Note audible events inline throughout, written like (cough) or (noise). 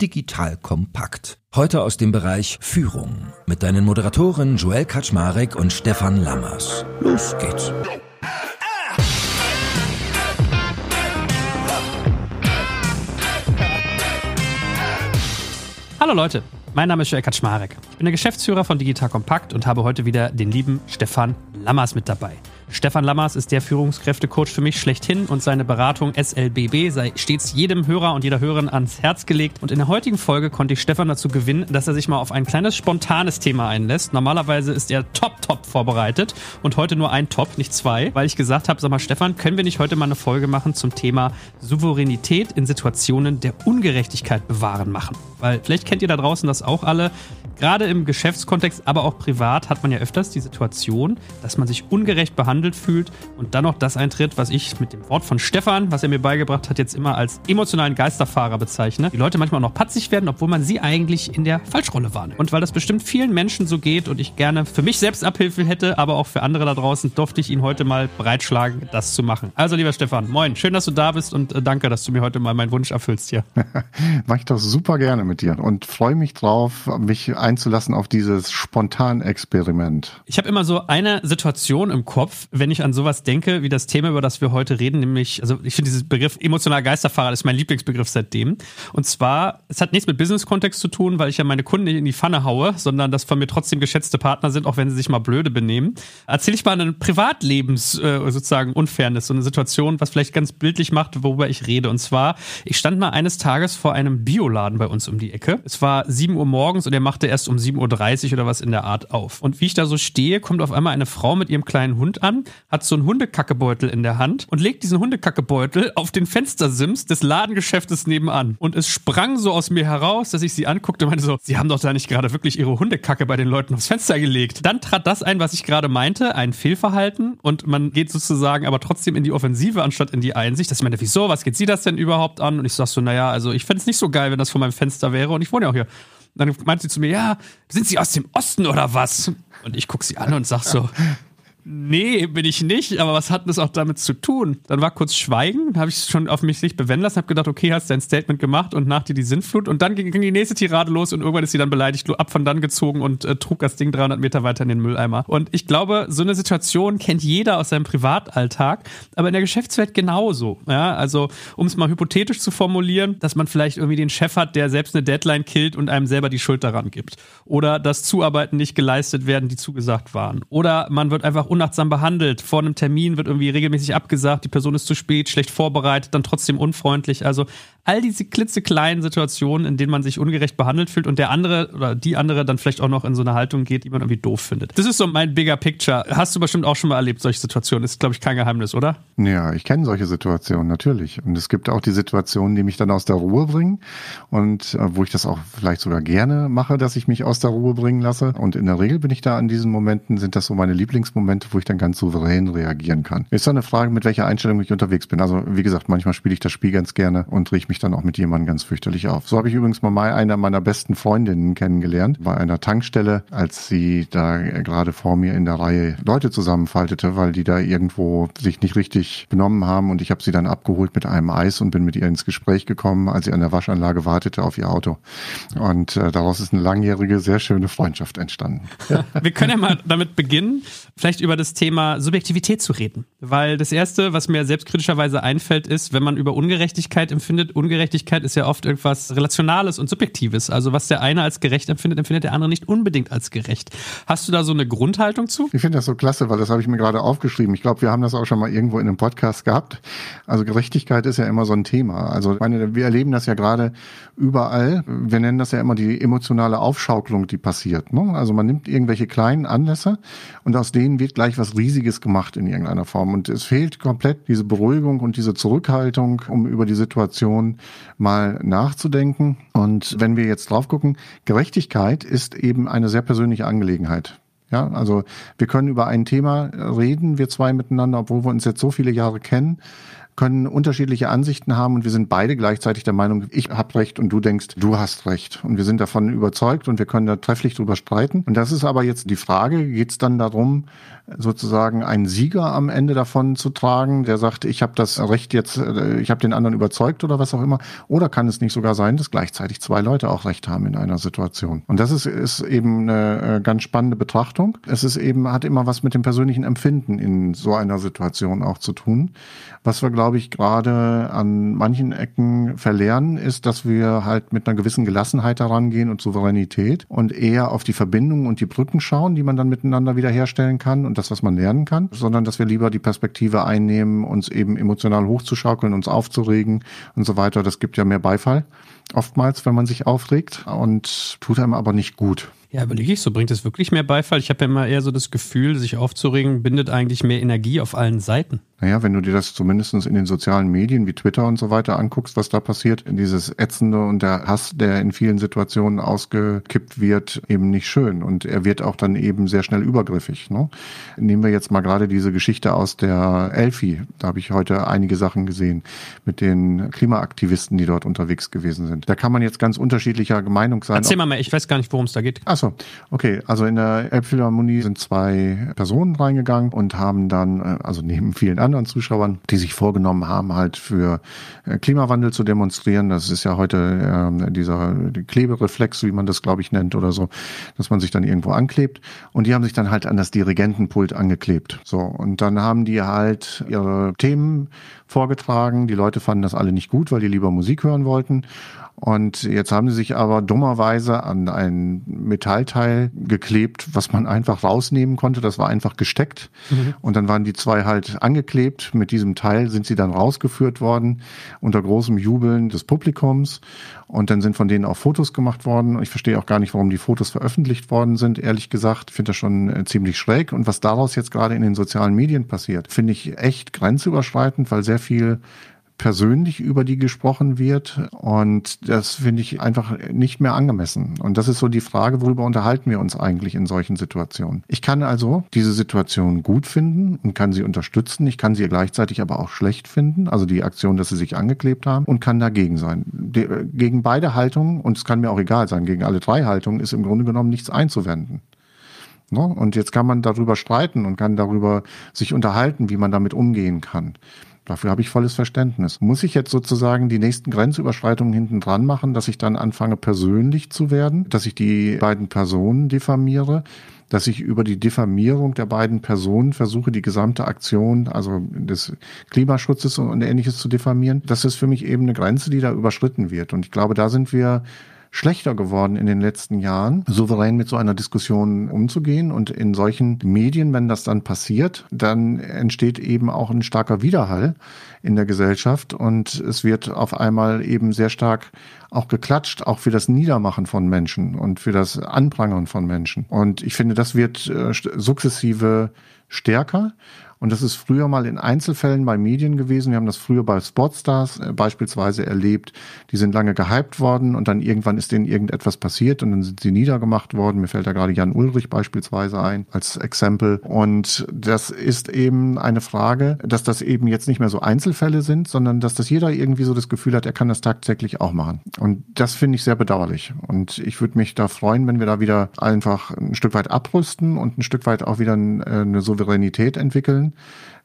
Digital kompakt. Heute aus dem Bereich Führung mit deinen Moderatoren Joel Kaczmarek und Stefan Lammers. Los geht's. Hallo Leute, mein Name ist Joel Kaczmarek. Ich bin der Geschäftsführer von Digital Kompakt und habe heute wieder den lieben Stefan Lammers mit dabei. Stefan Lammers ist der Führungskräftecoach für mich schlechthin und seine Beratung SLBB sei stets jedem Hörer und jeder Hörerin ans Herz gelegt. Und in der heutigen Folge konnte ich Stefan dazu gewinnen, dass er sich mal auf ein kleines spontanes Thema einlässt. Normalerweise ist er top, top vorbereitet und heute nur ein Top, nicht zwei, weil ich gesagt habe, sag mal Stefan, können wir nicht heute mal eine Folge machen zum Thema Souveränität in Situationen der Ungerechtigkeit bewahren machen? Weil vielleicht kennt ihr da draußen das auch alle. Gerade im Geschäftskontext, aber auch privat hat man ja öfters die Situation, dass man sich ungerecht behandelt fühlt und dann noch das eintritt, was ich mit dem Wort von Stefan, was er mir beigebracht hat, jetzt immer als emotionalen Geisterfahrer bezeichne. Die Leute manchmal noch patzig werden, obwohl man sie eigentlich in der Falschrolle wahrnimmt. Und weil das bestimmt vielen Menschen so geht und ich gerne für mich selbst Abhilfe hätte, aber auch für andere da draußen, durfte ich ihn heute mal breitschlagen, das zu machen. Also lieber Stefan, moin, schön, dass du da bist und äh, danke, dass du mir heute mal meinen Wunsch erfüllst hier. (laughs) Mach ich doch super gerne mit dir und freue mich drauf, mich einzulassen auf dieses Spontanexperiment. Ich habe immer so eine Situation im Kopf, wenn ich an sowas denke, wie das Thema, über das wir heute reden, nämlich, also ich finde dieses Begriff emotionaler Geisterfahrer, ist mein Lieblingsbegriff seitdem. Und zwar, es hat nichts mit Business-Kontext zu tun, weil ich ja meine Kunden nicht in die Pfanne haue, sondern dass von mir trotzdem geschätzte Partner sind, auch wenn sie sich mal blöde benehmen. Erzähle ich mal einen Privatlebens äh, sozusagen Unfairness, so eine Situation, was vielleicht ganz bildlich macht, worüber ich rede. Und zwar, ich stand mal eines Tages vor einem Bioladen bei uns um die Ecke. Es war 7 Uhr morgens und er machte erst um 7.30 Uhr oder was in der Art auf. Und wie ich da so stehe, kommt auf einmal eine Frau mit ihrem kleinen Hund an, hat so einen Hundekackebeutel in der Hand und legt diesen Hundekackebeutel auf den Fenstersims des Ladengeschäftes nebenan. Und es sprang so aus mir heraus, dass ich sie anguckte und meinte so, sie haben doch da nicht gerade wirklich ihre Hundekacke bei den Leuten aufs Fenster gelegt. Dann trat das ein, was ich gerade meinte, ein Fehlverhalten und man geht sozusagen aber trotzdem in die Offensive anstatt in die Einsicht. Dass ich meinte, wieso, was geht sie das denn überhaupt an? Und ich sag so, naja, also ich fände es nicht so geil, wenn das vor meinem Fenster wäre und ich wohne ja auch hier. Dann meinte sie zu mir, ja, sind Sie aus dem Osten oder was? Und ich gucke sie an und sag so, Nee, bin ich nicht, aber was hat das auch damit zu tun? Dann war kurz Schweigen, habe ich schon auf mich sich bewenden lassen, habe gedacht, okay, hast dein Statement gemacht und nach dir die Sintflut und dann ging, ging, die nächste Tirade los und irgendwann ist sie dann beleidigt, ab von dann gezogen und äh, trug das Ding 300 Meter weiter in den Mülleimer. Und ich glaube, so eine Situation kennt jeder aus seinem Privatalltag, aber in der Geschäftswelt genauso. Ja, also um es mal hypothetisch zu formulieren, dass man vielleicht irgendwie den Chef hat, der selbst eine Deadline killt und einem selber die Schuld daran gibt. Oder dass Zuarbeiten nicht geleistet werden, die zugesagt waren. Oder man wird einfach unachtsam behandelt. Vor einem Termin wird irgendwie regelmäßig abgesagt, die Person ist zu spät, schlecht vorbereitet, dann trotzdem unfreundlich. Also all diese klitzekleinen Situationen, in denen man sich ungerecht behandelt fühlt und der andere oder die andere dann vielleicht auch noch in so eine Haltung geht, die man irgendwie doof findet. Das ist so mein bigger picture. Hast du bestimmt auch schon mal erlebt, solche Situationen. Ist, glaube ich, kein Geheimnis, oder? Ja, ich kenne solche Situationen, natürlich. Und es gibt auch die Situationen, die mich dann aus der Ruhe bringen und äh, wo ich das auch vielleicht sogar gerne mache, dass ich mich aus der Ruhe bringen lasse. Und in der Regel bin ich da an diesen Momenten, sind das so meine Lieblingsmomente, wo ich dann ganz souverän reagieren kann. Ist dann eine Frage, mit welcher Einstellung ich unterwegs bin. Also wie gesagt, manchmal spiele ich das Spiel ganz gerne und rieche mich dann auch mit jemandem ganz fürchterlich auf. So habe ich übrigens mal eine meiner besten Freundinnen kennengelernt bei einer Tankstelle, als sie da gerade vor mir in der Reihe Leute zusammenfaltete, weil die da irgendwo sich nicht richtig benommen haben und ich habe sie dann abgeholt mit einem Eis und bin mit ihr ins Gespräch gekommen, als sie an der Waschanlage wartete auf ihr Auto. Und äh, daraus ist eine langjährige, sehr schöne Freundschaft entstanden. Wir können ja mal damit beginnen, vielleicht über das Thema Subjektivität zu reden. Weil das Erste, was mir selbstkritischerweise einfällt, ist, wenn man über Ungerechtigkeit empfindet, Ungerechtigkeit ist ja oft irgendwas Relationales und Subjektives. Also was der eine als gerecht empfindet, empfindet der andere nicht unbedingt als gerecht. Hast du da so eine Grundhaltung zu? Ich finde das so klasse, weil das habe ich mir gerade aufgeschrieben. Ich glaube, wir haben das auch schon mal irgendwo in einem Podcast gehabt. Also Gerechtigkeit ist ja immer so ein Thema. Also ich meine, wir erleben das ja gerade überall. Wir nennen das ja immer die emotionale Aufschaukelung, die passiert. Ne? Also man nimmt irgendwelche kleinen Anlässe und aus denen wird gleich was Riesiges gemacht in irgendeiner Form. Und es fehlt komplett diese Beruhigung und diese Zurückhaltung, um über die Situation mal nachzudenken. Und wenn wir jetzt drauf gucken, Gerechtigkeit ist eben eine sehr persönliche Angelegenheit. Ja, also wir können über ein Thema reden, wir zwei miteinander, obwohl wir uns jetzt so viele Jahre kennen können unterschiedliche Ansichten haben und wir sind beide gleichzeitig der Meinung, ich habe recht und du denkst, du hast recht. Und wir sind davon überzeugt und wir können da trefflich drüber streiten. Und das ist aber jetzt die Frage, geht es dann darum, sozusagen einen Sieger am Ende davon zu tragen, der sagt, ich habe das Recht jetzt, äh, ich habe den anderen überzeugt oder was auch immer. Oder kann es nicht sogar sein, dass gleichzeitig zwei Leute auch Recht haben in einer Situation? Und das ist, ist eben eine äh, ganz spannende Betrachtung. Es ist eben, hat immer was mit dem persönlichen Empfinden in so einer Situation auch zu tun. Was wir, glaube ich, gerade an manchen Ecken verlernen, ist, dass wir halt mit einer gewissen Gelassenheit herangehen und Souveränität und eher auf die Verbindungen und die Brücken schauen, die man dann miteinander wieder herstellen kann. Und das, was man lernen kann, sondern dass wir lieber die Perspektive einnehmen, uns eben emotional hochzuschaukeln, uns aufzuregen und so weiter. Das gibt ja mehr Beifall oftmals, wenn man sich aufregt und tut einem aber nicht gut. Ja, überlege ich so, bringt es wirklich mehr Beifall? Ich habe ja immer eher so das Gefühl, sich aufzuregen, bindet eigentlich mehr Energie auf allen Seiten. Naja, wenn du dir das zumindest in den sozialen Medien wie Twitter und so weiter anguckst, was da passiert, dieses Ätzende und der Hass, der in vielen Situationen ausgekippt wird, eben nicht schön. Und er wird auch dann eben sehr schnell übergriffig. Ne? Nehmen wir jetzt mal gerade diese Geschichte aus der Elfi. Da habe ich heute einige Sachen gesehen mit den Klimaaktivisten, die dort unterwegs gewesen sind. Da kann man jetzt ganz unterschiedlicher Meinung sein. Erzähl mal mehr, ich weiß gar nicht, worum es da geht. Ach so, okay. Also in der Elbphilharmonie sind zwei Personen reingegangen und haben dann, äh, also neben vielen anderen Zuschauern, die sich vorgenommen haben, halt für äh, Klimawandel zu demonstrieren. Das ist ja heute äh, dieser Klebereflex, wie man das, glaube ich, nennt oder so, dass man sich dann irgendwo anklebt. Und die haben sich dann halt an das Dirigentenpult angeklebt. So, und dann haben die halt ihre Themen vorgetragen. Die Leute fanden das alle nicht gut, weil die lieber Musik hören wollten. Und jetzt haben sie sich aber dummerweise an ein Metallteil geklebt, was man einfach rausnehmen konnte. Das war einfach gesteckt. Mhm. Und dann waren die zwei halt angeklebt. Mit diesem Teil sind sie dann rausgeführt worden unter großem Jubeln des Publikums. Und dann sind von denen auch Fotos gemacht worden. Ich verstehe auch gar nicht, warum die Fotos veröffentlicht worden sind, ehrlich gesagt. Ich finde das schon äh, ziemlich schräg. Und was daraus jetzt gerade in den sozialen Medien passiert, finde ich echt grenzüberschreitend, weil sehr viel persönlich über die gesprochen wird. Und das finde ich einfach nicht mehr angemessen. Und das ist so die Frage, worüber unterhalten wir uns eigentlich in solchen Situationen. Ich kann also diese Situation gut finden und kann sie unterstützen. Ich kann sie gleichzeitig aber auch schlecht finden. Also die Aktion, dass sie sich angeklebt haben und kann dagegen sein. De gegen beide Haltungen, und es kann mir auch egal sein, gegen alle drei Haltungen ist im Grunde genommen nichts einzuwenden. Ne? Und jetzt kann man darüber streiten und kann darüber sich unterhalten, wie man damit umgehen kann. Dafür habe ich volles Verständnis. Muss ich jetzt sozusagen die nächsten Grenzüberschreitungen hinten dran machen, dass ich dann anfange persönlich zu werden, dass ich die beiden Personen diffamiere, dass ich über die Diffamierung der beiden Personen versuche, die gesamte Aktion, also des Klimaschutzes und ähnliches zu diffamieren. Das ist für mich eben eine Grenze, die da überschritten wird. Und ich glaube, da sind wir schlechter geworden in den letzten Jahren, souverän mit so einer Diskussion umzugehen. Und in solchen Medien, wenn das dann passiert, dann entsteht eben auch ein starker Widerhall in der Gesellschaft und es wird auf einmal eben sehr stark auch geklatscht, auch für das Niedermachen von Menschen und für das Anprangern von Menschen. Und ich finde, das wird äh, sukzessive stärker. Und das ist früher mal in Einzelfällen bei Medien gewesen. Wir haben das früher bei Sportstars äh, beispielsweise erlebt. Die sind lange gehypt worden und dann irgendwann ist denen irgendetwas passiert und dann sind sie niedergemacht worden. Mir fällt da gerade Jan Ulrich beispielsweise ein als Exempel. Und das ist eben eine Frage, dass das eben jetzt nicht mehr so Einzelfälle sind, sondern dass das jeder irgendwie so das Gefühl hat, er kann das tagtäglich auch machen. Und das finde ich sehr bedauerlich. Und ich würde mich da freuen, wenn wir da wieder einfach ein Stück weit abrüsten und ein Stück weit auch wieder äh, eine Souveränität entwickeln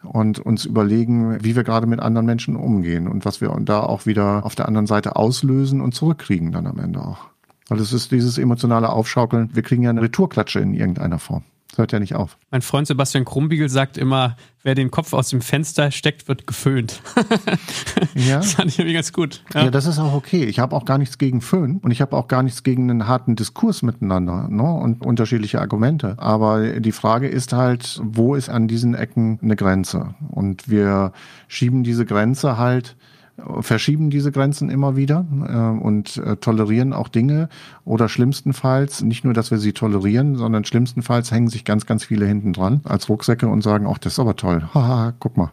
und uns überlegen, wie wir gerade mit anderen Menschen umgehen und was wir da auch wieder auf der anderen Seite auslösen und zurückkriegen dann am Ende auch. Weil es ist dieses emotionale Aufschaukeln, wir kriegen ja eine Retourklatsche in irgendeiner Form. Das hört ja nicht auf. Mein Freund Sebastian Krumbiegel sagt immer, wer den Kopf aus dem Fenster steckt, wird geföhnt. (laughs) ja. Das fand ich irgendwie ganz gut. Ja. ja, das ist auch okay. Ich habe auch gar nichts gegen Föhn und ich habe auch gar nichts gegen einen harten Diskurs miteinander ne? und unterschiedliche Argumente. Aber die Frage ist halt, wo ist an diesen Ecken eine Grenze? Und wir schieben diese Grenze halt verschieben diese Grenzen immer wieder äh, und äh, tolerieren auch Dinge oder schlimmstenfalls nicht nur, dass wir sie tolerieren, sondern schlimmstenfalls hängen sich ganz, ganz viele hinten dran als Rucksäcke und sagen, ach, das ist aber toll, (laughs) haha, guck mal.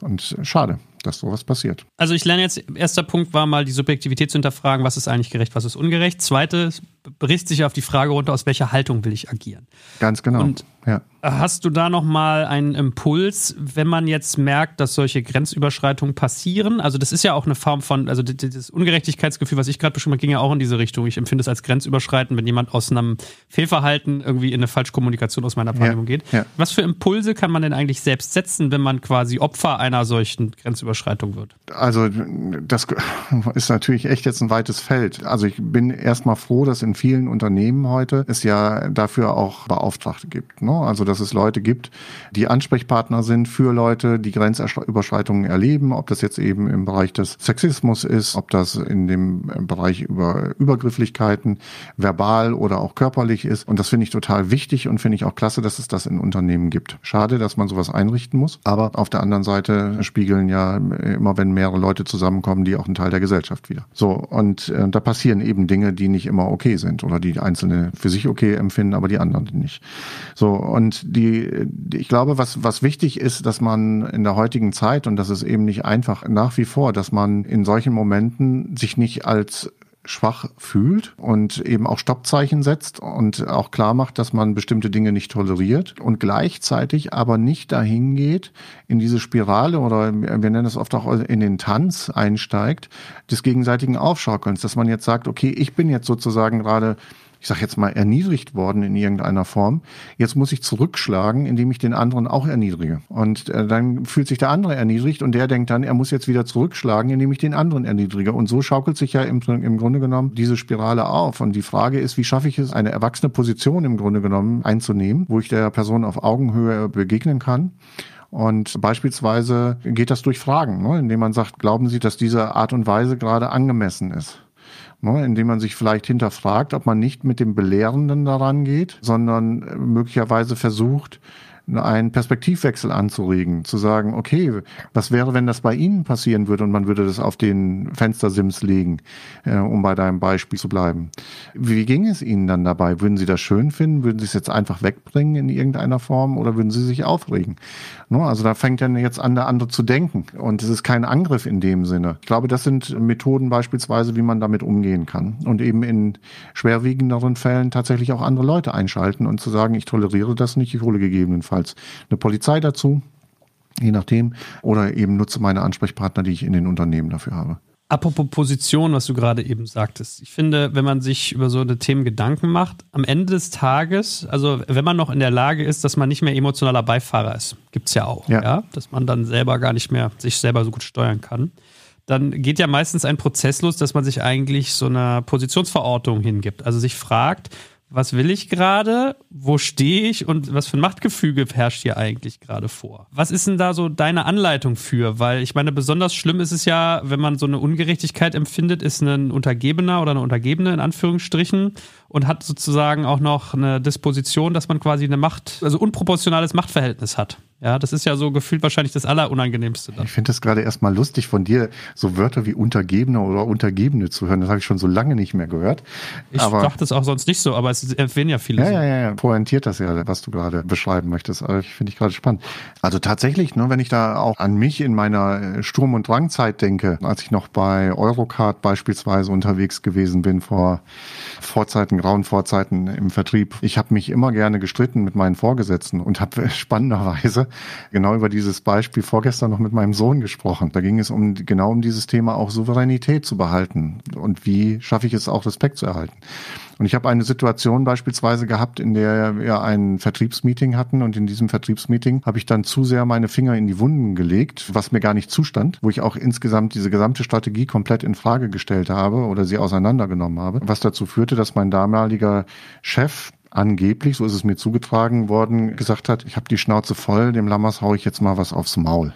Und äh, schade dass sowas passiert. Also ich lerne jetzt, erster Punkt war mal die Subjektivität zu hinterfragen, was ist eigentlich gerecht, was ist ungerecht. Zweites bricht sich auf die Frage runter, aus welcher Haltung will ich agieren. Ganz genau. Und Ja. Hast du da noch mal einen Impuls, wenn man jetzt merkt, dass solche Grenzüberschreitungen passieren? Also das ist ja auch eine Form von, also das Ungerechtigkeitsgefühl, was ich gerade beschrieben habe, ging ja auch in diese Richtung. Ich empfinde es als grenzüberschreitend, wenn jemand aus einem Fehlverhalten irgendwie in eine Falschkommunikation aus meiner Wahrnehmung ja, geht. Ja. Was für Impulse kann man denn eigentlich selbst setzen, wenn man quasi Opfer einer solchen Grenzüberschreitung wird? Also das ist natürlich echt jetzt ein weites Feld. Also ich bin erstmal froh, dass in vielen Unternehmen heute es ja dafür auch Beauftragte gibt. Ne? Also dass es Leute gibt, die Ansprechpartner sind für Leute, die Grenzüberschreitungen erleben, ob das jetzt eben im Bereich des Sexismus ist, ob das in dem Bereich über Übergrifflichkeiten verbal oder auch körperlich ist. Und das finde ich total wichtig und finde ich auch klasse, dass es das in Unternehmen gibt. Schade, dass man sowas einrichten muss. Aber auf der anderen Seite spiegeln ja immer, wenn mehrere Leute zusammenkommen, die auch ein Teil der Gesellschaft wieder. So, und äh, da passieren eben Dinge, die nicht immer okay sind oder die Einzelne für sich okay empfinden, aber die anderen nicht. So, und die, ich glaube, was, was wichtig ist, dass man in der heutigen Zeit, und das ist eben nicht einfach nach wie vor, dass man in solchen Momenten sich nicht als schwach fühlt und eben auch Stoppzeichen setzt und auch klar macht, dass man bestimmte Dinge nicht toleriert und gleichzeitig aber nicht dahin geht, in diese Spirale oder wir nennen es oft auch in den Tanz einsteigt, des gegenseitigen Aufschaukelns, dass man jetzt sagt, okay, ich bin jetzt sozusagen gerade ich sage jetzt mal, erniedrigt worden in irgendeiner Form. Jetzt muss ich zurückschlagen, indem ich den anderen auch erniedrige. Und äh, dann fühlt sich der andere erniedrigt und der denkt dann, er muss jetzt wieder zurückschlagen, indem ich den anderen erniedrige. Und so schaukelt sich ja im, im Grunde genommen diese Spirale auf. Und die Frage ist, wie schaffe ich es, eine erwachsene Position im Grunde genommen einzunehmen, wo ich der Person auf Augenhöhe begegnen kann. Und beispielsweise geht das durch Fragen, ne, indem man sagt, glauben Sie, dass diese Art und Weise gerade angemessen ist? Ne, indem man sich vielleicht hinterfragt, ob man nicht mit dem Belehrenden daran geht, sondern äh, möglicherweise versucht, einen Perspektivwechsel anzuregen, zu sagen, okay, was wäre, wenn das bei Ihnen passieren würde und man würde das auf den Fenstersims legen, äh, um bei deinem Beispiel zu bleiben. Wie ging es Ihnen dann dabei? Würden Sie das schön finden? Würden Sie es jetzt einfach wegbringen in irgendeiner Form oder würden Sie sich aufregen? No, also da fängt dann jetzt an, der andere zu denken und es ist kein Angriff in dem Sinne. Ich glaube, das sind Methoden beispielsweise, wie man damit umgehen kann und eben in schwerwiegenderen Fällen tatsächlich auch andere Leute einschalten und zu sagen, ich toleriere das nicht, ich hole gegebenenfalls gegebenenfalls eine Polizei dazu, je nachdem, oder eben nutze meine Ansprechpartner, die ich in den Unternehmen dafür habe. Apropos Position, was du gerade eben sagtest. Ich finde, wenn man sich über so eine Themen Gedanken macht, am Ende des Tages, also wenn man noch in der Lage ist, dass man nicht mehr emotionaler Beifahrer ist, gibt es ja auch, ja. ja. Dass man dann selber gar nicht mehr sich selber so gut steuern kann, dann geht ja meistens ein Prozess los, dass man sich eigentlich so einer Positionsverortung hingibt. Also sich fragt, was will ich gerade, wo stehe ich und was für ein Machtgefüge herrscht hier eigentlich gerade vor? Was ist denn da so deine Anleitung für? Weil ich meine, besonders schlimm ist es ja, wenn man so eine Ungerechtigkeit empfindet, ist ein Untergebener oder eine Untergebene in Anführungsstrichen und hat sozusagen auch noch eine Disposition, dass man quasi eine Macht, also unproportionales Machtverhältnis hat. Ja, das ist ja so gefühlt wahrscheinlich das Allerunangenehmste. Dann. Ich finde das gerade erstmal lustig von dir, so Wörter wie Untergebene oder Untergebene zu hören. Das habe ich schon so lange nicht mehr gehört. Ich aber, dachte es auch sonst nicht so, aber es erwähnen ja viele. Ja, so. ja, ja, ja. Pointiert das ja, was du gerade beschreiben möchtest. Also ich finde ich gerade spannend. Also tatsächlich, ne, wenn ich da auch an mich in meiner äh, Sturm- und Drangzeit denke, als ich noch bei Eurocard beispielsweise unterwegs gewesen bin vor Vorzeiten, grauen Vorzeiten im Vertrieb. Ich habe mich immer gerne gestritten mit meinen Vorgesetzten und habe (laughs) spannenderweise genau über dieses Beispiel vorgestern noch mit meinem Sohn gesprochen. Da ging es um genau um dieses Thema auch Souveränität zu behalten und wie schaffe ich es auch Respekt zu erhalten. Und ich habe eine Situation beispielsweise gehabt, in der wir ein Vertriebsmeeting hatten und in diesem Vertriebsmeeting habe ich dann zu sehr meine Finger in die Wunden gelegt, was mir gar nicht zustand, wo ich auch insgesamt diese gesamte Strategie komplett in Frage gestellt habe oder sie auseinandergenommen habe, was dazu führte, dass mein damaliger Chef angeblich, so ist es mir zugetragen worden, gesagt hat, ich habe die Schnauze voll, dem Lammers hau ich jetzt mal was aufs Maul.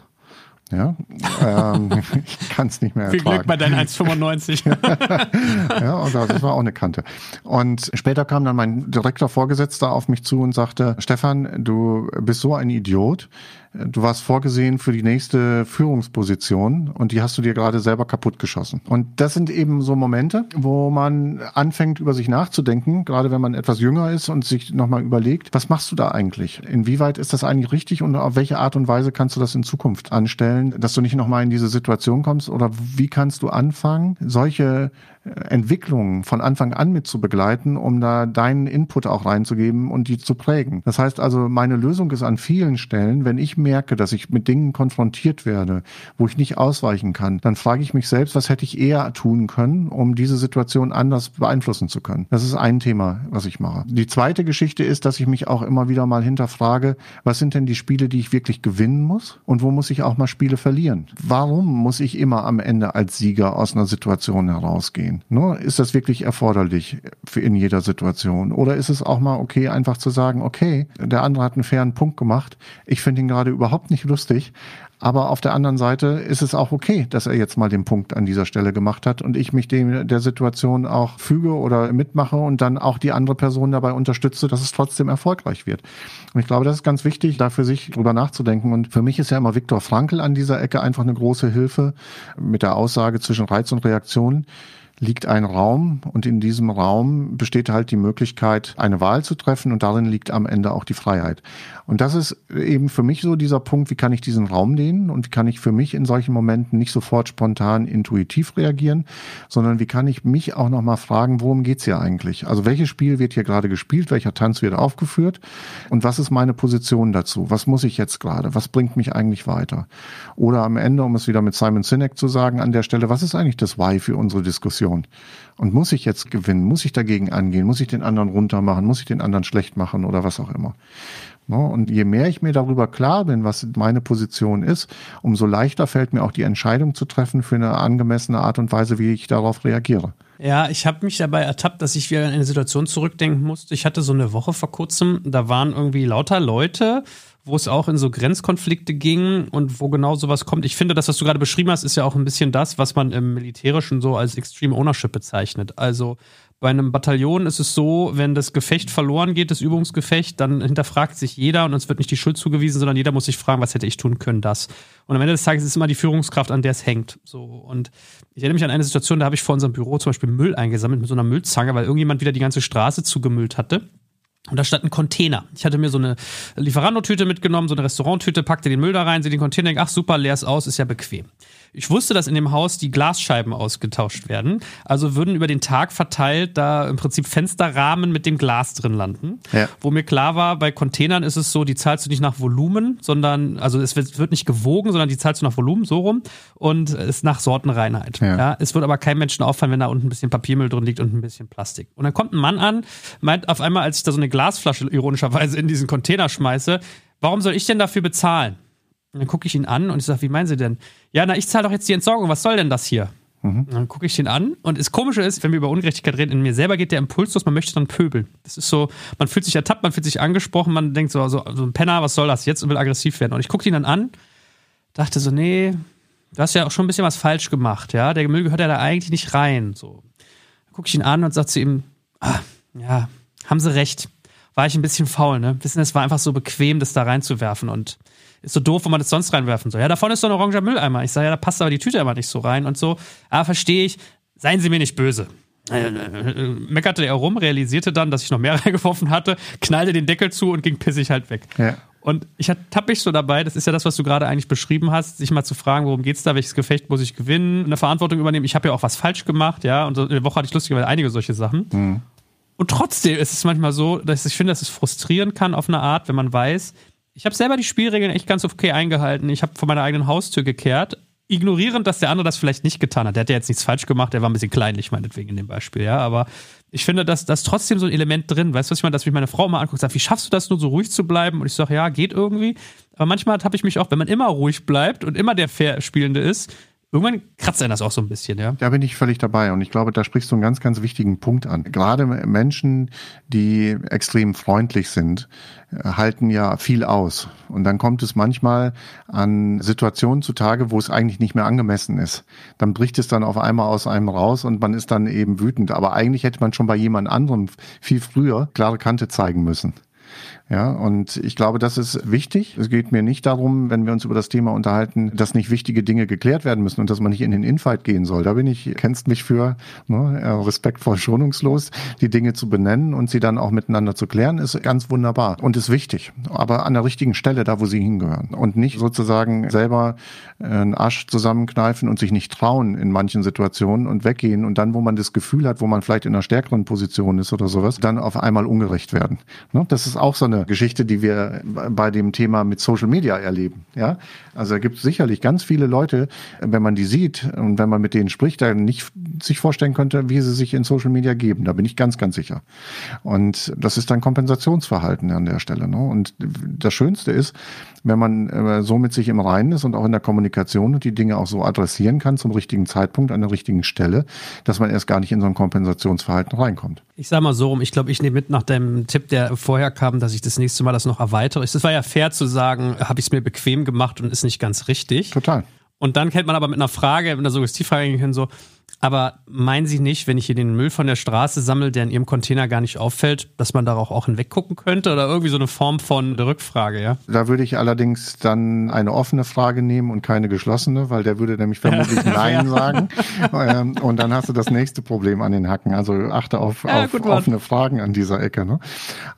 Ja, ähm, (laughs) ich kann es nicht mehr ertragen. Viel Glück bei deinen 1,95. (laughs) ja, und das war auch eine Kante. Und später kam dann mein direkter Vorgesetzter auf mich zu und sagte, Stefan, du bist so ein Idiot du warst vorgesehen für die nächste Führungsposition und die hast du dir gerade selber kaputt geschossen. Und das sind eben so Momente, wo man anfängt, über sich nachzudenken, gerade wenn man etwas jünger ist und sich nochmal überlegt, was machst du da eigentlich? Inwieweit ist das eigentlich richtig und auf welche Art und Weise kannst du das in Zukunft anstellen, dass du nicht nochmal in diese Situation kommst oder wie kannst du anfangen, solche Entwicklung von Anfang an mit zu begleiten, um da deinen Input auch reinzugeben und die zu prägen. Das heißt also, meine Lösung ist an vielen Stellen, wenn ich merke, dass ich mit Dingen konfrontiert werde, wo ich nicht ausweichen kann, dann frage ich mich selbst, was hätte ich eher tun können, um diese Situation anders beeinflussen zu können. Das ist ein Thema, was ich mache. Die zweite Geschichte ist, dass ich mich auch immer wieder mal hinterfrage, was sind denn die Spiele, die ich wirklich gewinnen muss und wo muss ich auch mal Spiele verlieren? Warum muss ich immer am Ende als Sieger aus einer Situation herausgehen? Ne? Ist das wirklich erforderlich für in jeder Situation? Oder ist es auch mal okay, einfach zu sagen, okay, der andere hat einen fairen Punkt gemacht, ich finde ihn gerade überhaupt nicht lustig, aber auf der anderen Seite ist es auch okay, dass er jetzt mal den Punkt an dieser Stelle gemacht hat und ich mich dem, der Situation auch füge oder mitmache und dann auch die andere Person dabei unterstütze, dass es trotzdem erfolgreich wird. Und ich glaube, das ist ganz wichtig, da für sich drüber nachzudenken. Und für mich ist ja immer Viktor Frankl an dieser Ecke einfach eine große Hilfe mit der Aussage zwischen Reiz und Reaktion liegt ein Raum und in diesem Raum besteht halt die Möglichkeit, eine Wahl zu treffen und darin liegt am Ende auch die Freiheit. Und das ist eben für mich so dieser Punkt, wie kann ich diesen Raum dehnen und wie kann ich für mich in solchen Momenten nicht sofort spontan intuitiv reagieren, sondern wie kann ich mich auch nochmal fragen, worum geht's hier eigentlich? Also welches Spiel wird hier gerade gespielt, welcher Tanz wird aufgeführt und was ist meine Position dazu? Was muss ich jetzt gerade? Was bringt mich eigentlich weiter? Oder am Ende, um es wieder mit Simon Sinek zu sagen, an der Stelle, was ist eigentlich das Why für unsere Diskussion? Und muss ich jetzt gewinnen? Muss ich dagegen angehen? Muss ich den anderen runtermachen? Muss ich den anderen schlecht machen oder was auch immer? Und je mehr ich mir darüber klar bin, was meine Position ist, umso leichter fällt mir auch die Entscheidung zu treffen für eine angemessene Art und Weise, wie ich darauf reagiere. Ja, ich habe mich dabei ertappt, dass ich wieder in eine Situation zurückdenken musste. Ich hatte so eine Woche vor kurzem, da waren irgendwie lauter Leute, wo es auch in so Grenzkonflikte ging und wo genau sowas kommt. Ich finde, das, was du gerade beschrieben hast, ist ja auch ein bisschen das, was man im Militärischen so als Extreme Ownership bezeichnet. Also bei einem Bataillon ist es so, wenn das Gefecht verloren geht, das Übungsgefecht, dann hinterfragt sich jeder und uns wird nicht die Schuld zugewiesen, sondern jeder muss sich fragen, was hätte ich tun können, das. Und am Ende des Tages ist es immer die Führungskraft, an der es hängt. So. Und ich erinnere mich an eine Situation, da habe ich vor unserem Büro zum Beispiel Müll eingesammelt mit so einer Müllzange, weil irgendjemand wieder die ganze Straße zugemüllt hatte. Und da stand ein Container. Ich hatte mir so eine Lieferando-Tüte mitgenommen, so eine Restauranttüte, packte den Müll da rein, sehe den Container, denke, ach super, leer ist aus, ist ja bequem. Ich wusste, dass in dem Haus die Glasscheiben ausgetauscht werden. Also würden über den Tag verteilt da im Prinzip Fensterrahmen mit dem Glas drin landen. Ja. Wo mir klar war, bei Containern ist es so, die zahlst du nicht nach Volumen, sondern, also es wird, nicht gewogen, sondern die zahlst du nach Volumen, so rum. Und es ist nach Sortenreinheit. Ja. ja. Es wird aber keinem Menschen auffallen, wenn da unten ein bisschen Papiermüll drin liegt und ein bisschen Plastik. Und dann kommt ein Mann an, meint auf einmal, als ich da so eine Glasflasche ironischerweise in diesen Container schmeiße, warum soll ich denn dafür bezahlen? Und dann gucke ich ihn an und ich sage, wie meinen Sie denn? Ja, na, ich zahle doch jetzt die Entsorgung, was soll denn das hier? Mhm. Dann gucke ich ihn an und das Komische ist, wenn wir über Ungerechtigkeit reden, in mir selber geht der Impuls los, man möchte dann pöbeln. Das ist so, man fühlt sich ertappt, man fühlt sich angesprochen, man denkt so, so, so ein Penner, was soll das jetzt und will aggressiv werden. Und ich gucke ihn dann an, dachte so, nee, du hast ja auch schon ein bisschen was falsch gemacht, ja, der Müll gehört ja da eigentlich nicht rein. So. Dann gucke ich ihn an und sage zu ihm, ah, ja, haben Sie recht, war ich ein bisschen faul, ne? Wissen, es war einfach so bequem, das da reinzuwerfen und ist so doof, wo man das sonst reinwerfen soll. Ja, da vorne ist so ein oranger Mülleimer. Ich sage, ja, da passt aber die Tüte immer nicht so rein und so. Ah, verstehe ich. Seien Sie mir nicht böse. Äh, äh, meckerte er rum, realisierte dann, dass ich noch mehr (laughs) reingeworfen hatte, knallte den Deckel zu und ging pissig halt weg. Ja. Und ich ertappe mich so dabei, das ist ja das, was du gerade eigentlich beschrieben hast, sich mal zu fragen, worum geht's da, welches Gefecht muss ich gewinnen, eine Verantwortung übernehmen. Ich habe ja auch was falsch gemacht, ja, und in der Woche hatte ich lustigerweise einige solche Sachen. Mhm. Und trotzdem ist es manchmal so, dass ich finde, dass es frustrieren kann auf eine Art, wenn man weiß, ich habe selber die Spielregeln echt ganz okay eingehalten. Ich habe vor meiner eigenen Haustür gekehrt, ignorierend, dass der andere das vielleicht nicht getan hat. Der hat ja jetzt nichts falsch gemacht, der war ein bisschen kleinlich, meinetwegen in dem Beispiel, ja. Aber ich finde, dass das trotzdem so ein Element drin. Weißt du, was ich meine? Dass mich meine Frau mal anguckt und sagt, wie schaffst du das nur so ruhig zu bleiben? Und ich sage, ja, geht irgendwie. Aber manchmal habe ich mich auch, wenn man immer ruhig bleibt und immer der fair Spielende ist, irgendwann kratzt einen das auch so ein bisschen, ja. Da bin ich völlig dabei und ich glaube, da sprichst du einen ganz, ganz wichtigen Punkt an. Gerade Menschen, die extrem freundlich sind, halten ja viel aus. Und dann kommt es manchmal an Situationen zutage, wo es eigentlich nicht mehr angemessen ist. Dann bricht es dann auf einmal aus einem raus und man ist dann eben wütend. Aber eigentlich hätte man schon bei jemand anderem viel früher klare Kante zeigen müssen. Ja, und ich glaube, das ist wichtig. Es geht mir nicht darum, wenn wir uns über das Thema unterhalten, dass nicht wichtige Dinge geklärt werden müssen und dass man nicht in den Infight gehen soll. Da bin ich, kennst mich für, ne, respektvoll, schonungslos, die Dinge zu benennen und sie dann auch miteinander zu klären, ist ganz wunderbar und ist wichtig. Aber an der richtigen Stelle, da wo sie hingehören. Und nicht sozusagen selber einen Asch zusammenkneifen und sich nicht trauen in manchen Situationen und weggehen und dann, wo man das Gefühl hat, wo man vielleicht in einer stärkeren Position ist oder sowas, dann auf einmal ungerecht werden. Ne? Das ist auch so eine Geschichte, die wir bei dem Thema mit Social Media erleben. Ja, also da gibt es sicherlich ganz viele Leute, wenn man die sieht und wenn man mit denen spricht, da nicht sich vorstellen könnte, wie sie sich in Social Media geben. Da bin ich ganz, ganz sicher. Und das ist ein Kompensationsverhalten an der Stelle. Ne? Und das Schönste ist, wenn man äh, so mit sich im Reinen ist und auch in der Kommunikation und die Dinge auch so adressieren kann zum richtigen Zeitpunkt an der richtigen Stelle, dass man erst gar nicht in so ein Kompensationsverhalten reinkommt. Ich sage mal so rum, ich glaube, ich nehme mit nach dem Tipp, der vorher kam, dass ich das nächste Mal das noch erweitere. Es war ja fair zu sagen, habe ich es mir bequem gemacht und ist nicht ganz richtig. Total. Und dann kennt man aber mit einer Frage, mit einer Suggestivfrage können so, aber meinen Sie nicht, wenn ich hier den Müll von der Straße sammle, der in Ihrem Container gar nicht auffällt, dass man darauf auch hinweggucken könnte? Oder irgendwie so eine Form von Rückfrage, ja? Da würde ich allerdings dann eine offene Frage nehmen und keine geschlossene, weil der würde nämlich (laughs) vermutlich Nein sagen. Ähm, und dann hast du das nächste Problem an den Hacken. Also achte auf, ja, auf offene Fragen an dieser Ecke. Ne?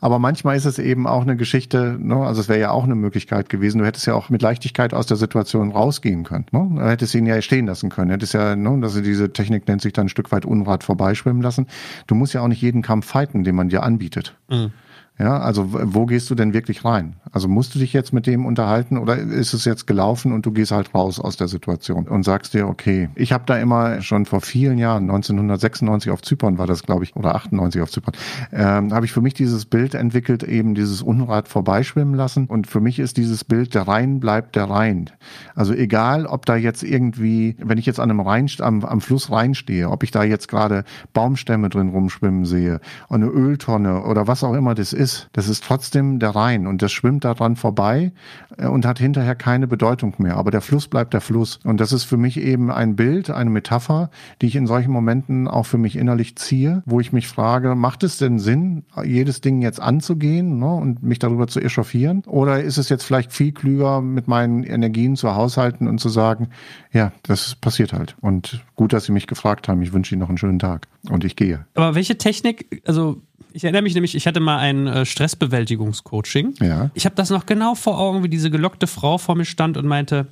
Aber manchmal ist es eben auch eine Geschichte, ne? also es wäre ja auch eine Möglichkeit gewesen. Du hättest ja auch mit Leichtigkeit aus der Situation rausgehen können. Ne? Du hättest ihn ja stehen lassen können. Du hättest ja, ne, dass du diese Technik nennt sich dann ein Stück weit Unrat vorbeischwimmen lassen. Du musst ja auch nicht jeden Kampf fighten, den man dir anbietet. Mhm. Ja, also wo gehst du denn wirklich rein? Also musst du dich jetzt mit dem unterhalten oder ist es jetzt gelaufen und du gehst halt raus aus der Situation und sagst dir, okay, ich habe da immer schon vor vielen Jahren, 1996 auf Zypern war das, glaube ich, oder 98 auf Zypern, ähm, habe ich für mich dieses Bild entwickelt, eben dieses Unrat vorbeischwimmen lassen. Und für mich ist dieses Bild, der Rhein bleibt der Rhein. Also egal, ob da jetzt irgendwie, wenn ich jetzt an einem Rhein, am, am Fluss Rhein stehe, ob ich da jetzt gerade Baumstämme drin rumschwimmen sehe, eine Öltonne oder was auch immer das ist, ist, das ist trotzdem der Rhein und das schwimmt daran vorbei äh, und hat hinterher keine Bedeutung mehr. Aber der Fluss bleibt der Fluss. Und das ist für mich eben ein Bild, eine Metapher, die ich in solchen Momenten auch für mich innerlich ziehe, wo ich mich frage, macht es denn Sinn, jedes Ding jetzt anzugehen ne, und mich darüber zu echauffieren? Oder ist es jetzt vielleicht viel klüger, mit meinen Energien zu haushalten und zu sagen, ja, das passiert halt. Und gut, dass Sie mich gefragt haben. Ich wünsche Ihnen noch einen schönen Tag. Und ich gehe. Aber welche Technik, also ich erinnere mich nämlich, ich hatte mal ein äh, Stressbewältigungscoaching. Ja. Ich habe das noch genau vor Augen, wie diese gelockte Frau vor mir stand und meinte,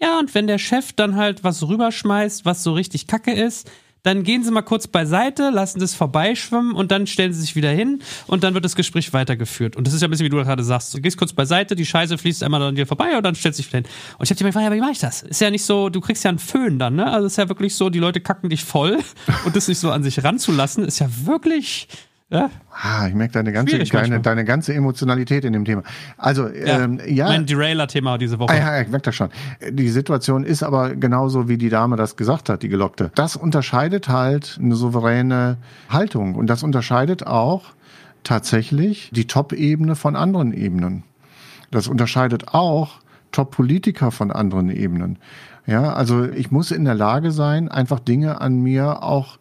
ja, und wenn der Chef dann halt was rüberschmeißt, was so richtig kacke ist, dann gehen Sie mal kurz beiseite, lassen das vorbeischwimmen und dann stellen Sie sich wieder hin und dann wird das Gespräch weitergeführt. Und das ist ja ein bisschen, wie du gerade sagst. Du gehst kurz beiseite, die Scheiße fließt einmal an dir vorbei und dann stellst du dich wieder hin. Und ich habe dir gefragt, ja, wie mache ich das? Ist ja nicht so, du kriegst ja einen Föhn dann, ne? Also ist ja wirklich so, die Leute kacken dich voll (laughs) und das nicht so an sich ranzulassen, ist ja wirklich ja. Ah, ich merke deine ganze, deine, deine ganze Emotionalität in dem Thema. Also, ja, ähm, ja. Mein Derailer-Thema diese Woche. Ah, ja, ich merke das schon. Die Situation ist aber genauso, wie die Dame das gesagt hat, die Gelockte. Das unterscheidet halt eine souveräne Haltung. Und das unterscheidet auch tatsächlich die Top-Ebene von anderen Ebenen. Das unterscheidet auch Top-Politiker von anderen Ebenen. Ja, also ich muss in der Lage sein, einfach Dinge an mir auch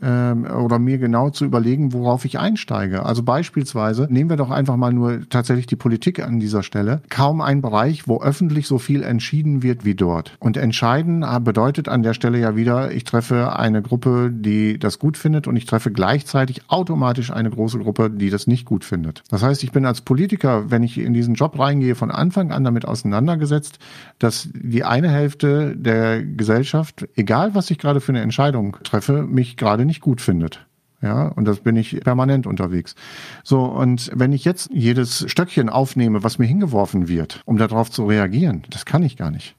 oder mir genau zu überlegen, worauf ich einsteige. Also beispielsweise nehmen wir doch einfach mal nur tatsächlich die Politik an dieser Stelle. Kaum ein Bereich, wo öffentlich so viel entschieden wird wie dort. Und entscheiden bedeutet an der Stelle ja wieder, ich treffe eine Gruppe, die das gut findet und ich treffe gleichzeitig automatisch eine große Gruppe, die das nicht gut findet. Das heißt, ich bin als Politiker, wenn ich in diesen Job reingehe, von Anfang an damit auseinandergesetzt, dass die eine Hälfte der Gesellschaft, egal was ich gerade für eine Entscheidung treffe, mich gerade gerade nicht gut findet. Ja, und das bin ich permanent unterwegs. So, und wenn ich jetzt jedes Stöckchen aufnehme, was mir hingeworfen wird, um darauf zu reagieren, das kann ich gar nicht.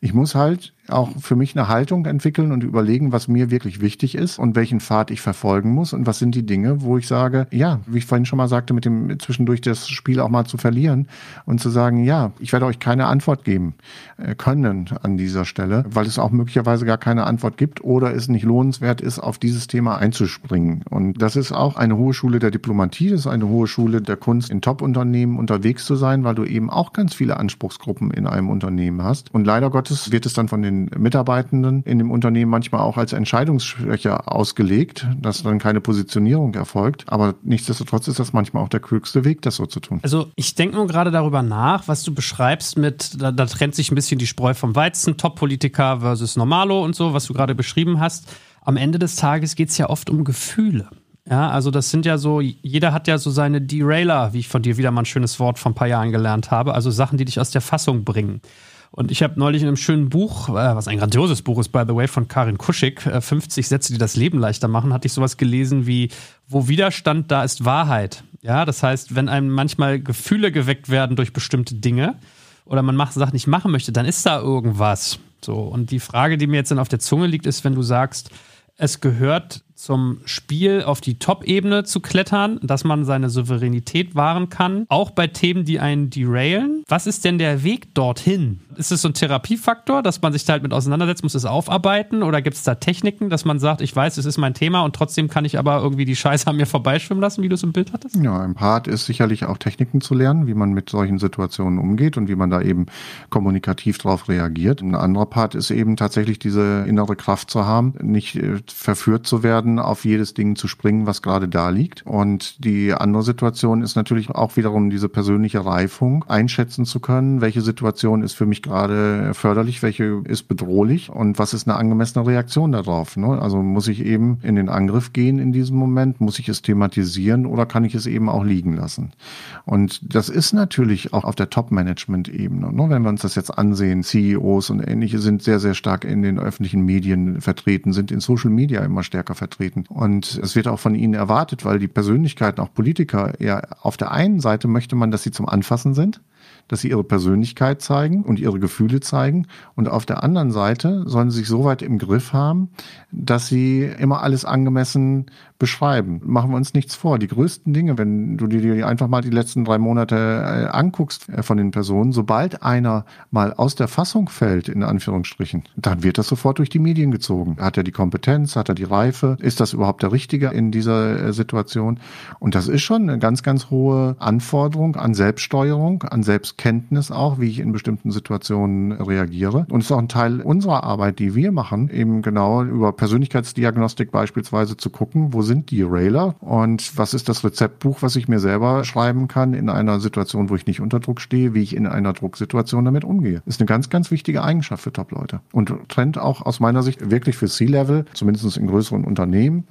Ich muss halt auch für mich eine Haltung entwickeln und überlegen, was mir wirklich wichtig ist und welchen Pfad ich verfolgen muss und was sind die Dinge, wo ich sage, ja, wie ich vorhin schon mal sagte, mit dem zwischendurch das Spiel auch mal zu verlieren und zu sagen, ja, ich werde euch keine Antwort geben äh, können an dieser Stelle, weil es auch möglicherweise gar keine Antwort gibt oder es nicht lohnenswert ist, auf dieses Thema einzuspringen. Und das ist auch eine hohe Schule der Diplomatie, das ist eine hohe Schule der Kunst, in Top-Unternehmen unterwegs zu sein, weil du eben auch ganz viele Anspruchsgruppen in einem Unternehmen hast. Und leider Gottes wird es dann von den den Mitarbeitenden in dem Unternehmen manchmal auch als Entscheidungsschwäche ausgelegt, dass dann keine Positionierung erfolgt. Aber nichtsdestotrotz ist das manchmal auch der klügste Weg, das so zu tun. Also ich denke nur gerade darüber nach, was du beschreibst mit, da, da trennt sich ein bisschen die Spreu vom Weizen, Top-Politiker versus Normalo und so, was du gerade beschrieben hast. Am Ende des Tages geht es ja oft um Gefühle. Ja, also das sind ja so, jeder hat ja so seine Derailer, wie ich von dir wieder mal ein schönes Wort von ein paar Jahren gelernt habe, also Sachen, die dich aus der Fassung bringen. Und ich habe neulich in einem schönen Buch, äh, was ein grandioses Buch ist, by the way, von Karin Kuschig, 50 äh, Sätze, die das Leben leichter machen, hatte ich sowas gelesen wie, wo Widerstand da ist Wahrheit. Ja, das heißt, wenn einem manchmal Gefühle geweckt werden durch bestimmte Dinge oder man macht Sachen nicht machen möchte, dann ist da irgendwas. So. Und die Frage, die mir jetzt dann auf der Zunge liegt, ist, wenn du sagst, es gehört zum Spiel auf die Top-Ebene zu klettern, dass man seine Souveränität wahren kann, auch bei Themen, die einen derailen. Was ist denn der Weg dorthin? Ist es so ein Therapiefaktor, dass man sich da halt mit auseinandersetzt, muss es aufarbeiten oder gibt es da Techniken, dass man sagt, ich weiß, es ist mein Thema und trotzdem kann ich aber irgendwie die Scheiße an mir vorbeischwimmen lassen, wie du es im Bild hattest? Ja, ein Part ist sicherlich auch Techniken zu lernen, wie man mit solchen Situationen umgeht und wie man da eben kommunikativ drauf reagiert. Ein anderer Part ist eben tatsächlich diese innere Kraft zu haben, nicht äh, verführt zu werden, werden, auf jedes Ding zu springen, was gerade da liegt. Und die andere Situation ist natürlich auch wiederum diese persönliche Reifung, einschätzen zu können, welche Situation ist für mich gerade förderlich, welche ist bedrohlich und was ist eine angemessene Reaktion darauf. Ne? Also muss ich eben in den Angriff gehen in diesem Moment, muss ich es thematisieren oder kann ich es eben auch liegen lassen. Und das ist natürlich auch auf der Top-Management-Ebene. Ne? Wenn wir uns das jetzt ansehen, CEOs und ähnliche sind sehr, sehr stark in den öffentlichen Medien vertreten, sind in Social Media immer stärker vertreten vertreten. Und es wird auch von ihnen erwartet, weil die Persönlichkeiten, auch Politiker, ja, auf der einen Seite möchte man, dass sie zum Anfassen sind dass sie ihre Persönlichkeit zeigen und ihre Gefühle zeigen. Und auf der anderen Seite sollen sie sich so weit im Griff haben, dass sie immer alles angemessen beschreiben. Machen wir uns nichts vor. Die größten Dinge, wenn du dir einfach mal die letzten drei Monate äh, anguckst äh, von den Personen, sobald einer mal aus der Fassung fällt, in Anführungsstrichen, dann wird das sofort durch die Medien gezogen. Hat er die Kompetenz? Hat er die Reife? Ist das überhaupt der Richtige in dieser äh, Situation? Und das ist schon eine ganz, ganz hohe Anforderung an Selbststeuerung, an Selbstkenntnis auch, wie ich in bestimmten Situationen reagiere. Und es ist auch ein Teil unserer Arbeit, die wir machen, eben genau über Persönlichkeitsdiagnostik beispielsweise zu gucken, wo sind die Railer und was ist das Rezeptbuch, was ich mir selber schreiben kann in einer Situation, wo ich nicht unter Druck stehe, wie ich in einer Drucksituation damit umgehe. Ist eine ganz, ganz wichtige Eigenschaft für Top-Leute und Trend auch aus meiner Sicht wirklich für C-Level, zumindest in größeren Unternehmen,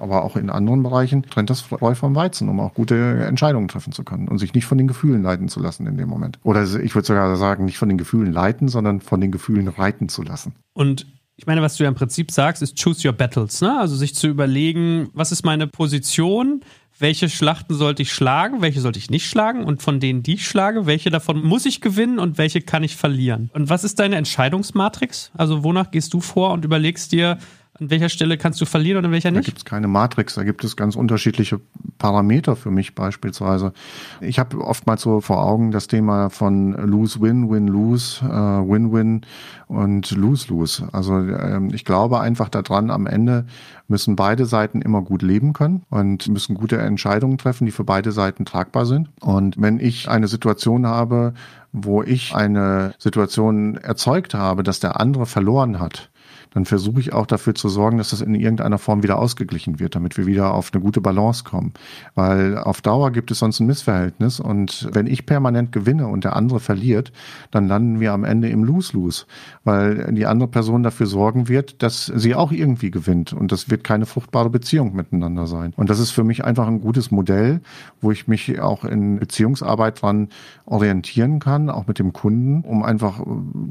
aber auch in anderen Bereichen trennt das Spreu vom Weizen, um auch gute Entscheidungen treffen zu können und sich nicht von den Gefühlen leiten zu lassen in dem Moment. Oder ich würde sogar sagen, nicht von den Gefühlen leiten, sondern von den Gefühlen reiten zu lassen. Und ich meine, was du ja im Prinzip sagst, ist choose your battles, ne? Also sich zu überlegen, was ist meine Position, welche Schlachten sollte ich schlagen, welche sollte ich nicht schlagen und von denen, die ich schlage, welche davon muss ich gewinnen und welche kann ich verlieren. Und was ist deine Entscheidungsmatrix? Also wonach gehst du vor und überlegst dir, an welcher Stelle kannst du verlieren und an welcher nicht? Da gibt es keine Matrix, da gibt es ganz unterschiedliche Parameter für mich beispielsweise. Ich habe oftmals so vor Augen das Thema von Lose-Win, Win-Lose, äh, Win-Win und Lose-Lose. Also ähm, ich glaube einfach daran, am Ende müssen beide Seiten immer gut leben können und müssen gute Entscheidungen treffen, die für beide Seiten tragbar sind. Und wenn ich eine Situation habe, wo ich eine Situation erzeugt habe, dass der andere verloren hat, dann versuche ich auch dafür zu sorgen, dass das in irgendeiner Form wieder ausgeglichen wird, damit wir wieder auf eine gute Balance kommen. Weil auf Dauer gibt es sonst ein Missverhältnis und wenn ich permanent gewinne und der andere verliert, dann landen wir am Ende im Lose-Lose, weil die andere Person dafür sorgen wird, dass sie auch irgendwie gewinnt und das wird keine fruchtbare Beziehung miteinander sein. Und das ist für mich einfach ein gutes Modell, wo ich mich auch in Beziehungsarbeit dran orientieren kann, auch mit dem Kunden, um einfach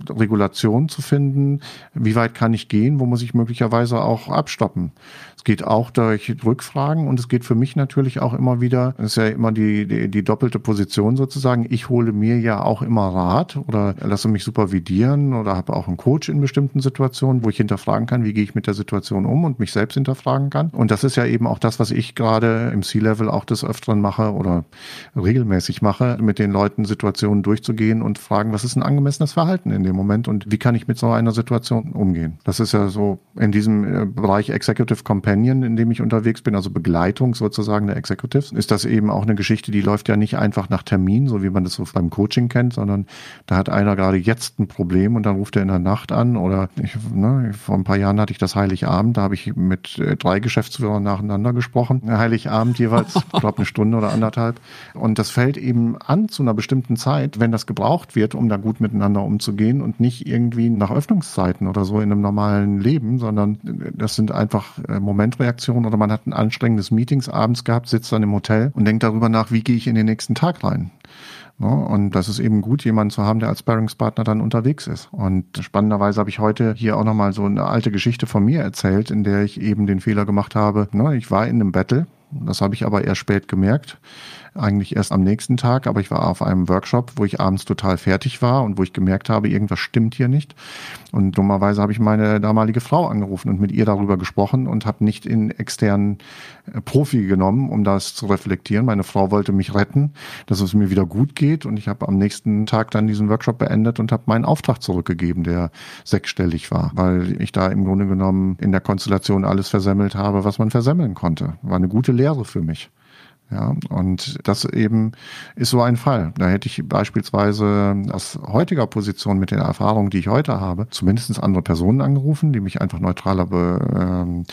Regulation zu finden. Wie weit kann ich gehen? Gehen, wo muss ich möglicherweise auch abstoppen. Es geht auch durch Rückfragen und es geht für mich natürlich auch immer wieder, das ist ja immer die, die, die doppelte Position sozusagen. Ich hole mir ja auch immer Rat oder lasse mich supervidieren oder habe auch einen Coach in bestimmten Situationen, wo ich hinterfragen kann, wie gehe ich mit der Situation um und mich selbst hinterfragen kann. Und das ist ja eben auch das, was ich gerade im C-Level auch des Öfteren mache oder regelmäßig mache, mit den Leuten Situationen durchzugehen und fragen, was ist ein angemessenes Verhalten in dem Moment und wie kann ich mit so einer Situation umgehen. Das ist ist ja so in diesem äh, Bereich Executive Companion, in dem ich unterwegs bin, also Begleitung sozusagen der Executives, ist das eben auch eine Geschichte, die läuft ja nicht einfach nach Termin, so wie man das so beim Coaching kennt, sondern da hat einer gerade jetzt ein Problem und dann ruft er in der Nacht an oder ich, ne, vor ein paar Jahren hatte ich das Heiligabend, da habe ich mit äh, drei Geschäftsführern nacheinander gesprochen, Heiligabend jeweils, (laughs) ich glaube eine Stunde oder anderthalb. Und das fällt eben an zu einer bestimmten Zeit, wenn das gebraucht wird, um da gut miteinander umzugehen und nicht irgendwie nach Öffnungszeiten oder so in einem normalen Leben, sondern das sind einfach äh, Momentreaktionen oder man hat ein anstrengendes Meetings abends gehabt, sitzt dann im Hotel und denkt darüber nach, wie gehe ich in den nächsten Tag rein. Und das ist eben gut, jemanden zu haben, der als Sparringspartner dann unterwegs ist. Und spannenderweise habe ich heute hier auch nochmal so eine alte Geschichte von mir erzählt, in der ich eben den Fehler gemacht habe. Ich war in einem Battle, das habe ich aber eher spät gemerkt eigentlich erst am nächsten Tag, aber ich war auf einem Workshop, wo ich abends total fertig war und wo ich gemerkt habe, irgendwas stimmt hier nicht. Und dummerweise habe ich meine damalige Frau angerufen und mit ihr darüber gesprochen und habe nicht in externen äh, Profi genommen, um das zu reflektieren. Meine Frau wollte mich retten, dass es mir wieder gut geht und ich habe am nächsten Tag dann diesen Workshop beendet und habe meinen Auftrag zurückgegeben, der sechsstellig war, weil ich da im Grunde genommen in der Konstellation alles versemmelt habe, was man versemmeln konnte. War eine gute Lehre für mich. Ja, und das eben ist so ein Fall. Da hätte ich beispielsweise aus heutiger Position mit den Erfahrungen, die ich heute habe, zumindest andere Personen angerufen, die mich einfach neutraler be, ähm,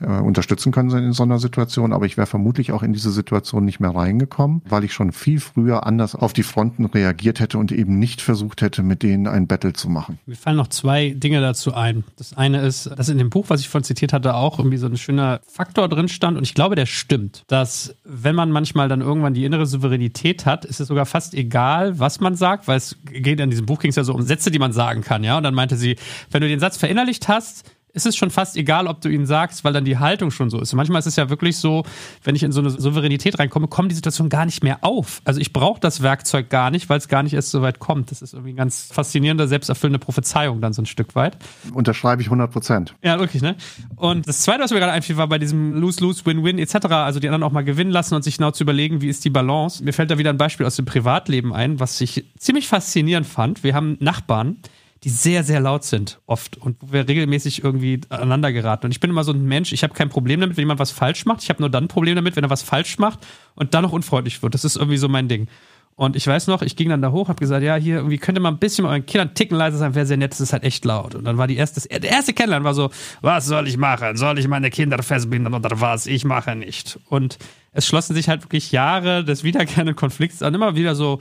äh, unterstützen können in so einer Situation. Aber ich wäre vermutlich auch in diese Situation nicht mehr reingekommen, weil ich schon viel früher anders auf die Fronten reagiert hätte und eben nicht versucht hätte, mit denen ein Battle zu machen. Mir fallen noch zwei Dinge dazu ein. Das eine ist, dass in dem Buch, was ich vorhin zitiert hatte, auch irgendwie so ein schöner Faktor drin stand und ich glaube, der stimmt, dass wenn wenn man manchmal dann irgendwann die innere Souveränität hat, ist es sogar fast egal, was man sagt, weil es geht in diesem Buch ging es ja so um Sätze, die man sagen kann, ja. Und dann meinte sie, wenn du den Satz verinnerlicht hast, ist es schon fast egal, ob du ihn sagst, weil dann die Haltung schon so ist. manchmal ist es ja wirklich so, wenn ich in so eine Souveränität reinkomme, kommen die Situationen gar nicht mehr auf. Also ich brauche das Werkzeug gar nicht, weil es gar nicht erst so weit kommt. Das ist irgendwie eine ganz faszinierende, selbsterfüllende Prophezeiung dann so ein Stück weit. Unterschreibe ich 100 Prozent. Ja, wirklich, ne? Und das Zweite, was mir gerade einfiel, war bei diesem Lose-Lose, Win-Win etc., also die anderen auch mal gewinnen lassen und sich genau zu überlegen, wie ist die Balance. Mir fällt da wieder ein Beispiel aus dem Privatleben ein, was ich ziemlich faszinierend fand. Wir haben Nachbarn, die sehr, sehr laut sind, oft und wo wir regelmäßig irgendwie aneinander geraten. Und ich bin immer so ein Mensch, ich habe kein Problem damit, wenn jemand was falsch macht. Ich habe nur dann ein Problem damit, wenn er was falsch macht und dann noch unfreundlich wird. Das ist irgendwie so mein Ding. Und ich weiß noch, ich ging dann da hoch, habe gesagt, ja, hier irgendwie könnte man ein bisschen mit euren Kindern ticken leiser sein, wäre sehr nett, das ist halt echt laut. Und dann war die erste, der erste Kennenlernen war so, was soll ich machen? Soll ich meine Kinder festbinden oder was? Ich mache nicht. Und es schlossen sich halt wirklich Jahre des wiederkehrenden Konflikts an, immer wieder so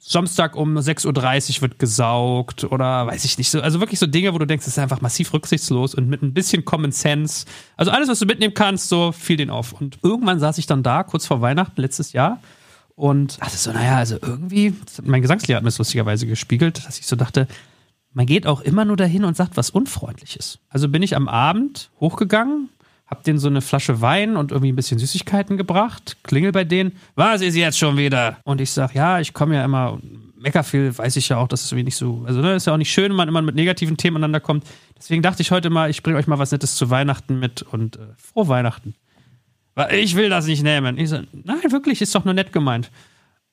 Samstag um 6.30 Uhr wird gesaugt oder weiß ich nicht so. Also wirklich so Dinge, wo du denkst, das ist einfach massiv rücksichtslos und mit ein bisschen Common Sense. Also alles, was du mitnehmen kannst, so fiel den auf. Und irgendwann saß ich dann da, kurz vor Weihnachten letztes Jahr und dachte so, naja, also irgendwie, mein Gesangslehrer hat mir das lustigerweise gespiegelt, dass ich so dachte, man geht auch immer nur dahin und sagt was Unfreundliches. Also bin ich am Abend hochgegangen, hab denen so eine Flasche Wein und irgendwie ein bisschen Süßigkeiten gebracht, klingel bei denen, was ist jetzt schon wieder? Und ich sag, ja, ich komme ja immer, mecker viel, weiß ich ja auch, dass es irgendwie nicht so, also ne, ist ja auch nicht schön, wenn man immer mit negativen Themen aneinander kommt. Deswegen dachte ich heute mal, ich bringe euch mal was Nettes zu Weihnachten mit und äh, frohe Weihnachten. Ich will das nicht nehmen. Ich so, nein, wirklich, ist doch nur nett gemeint.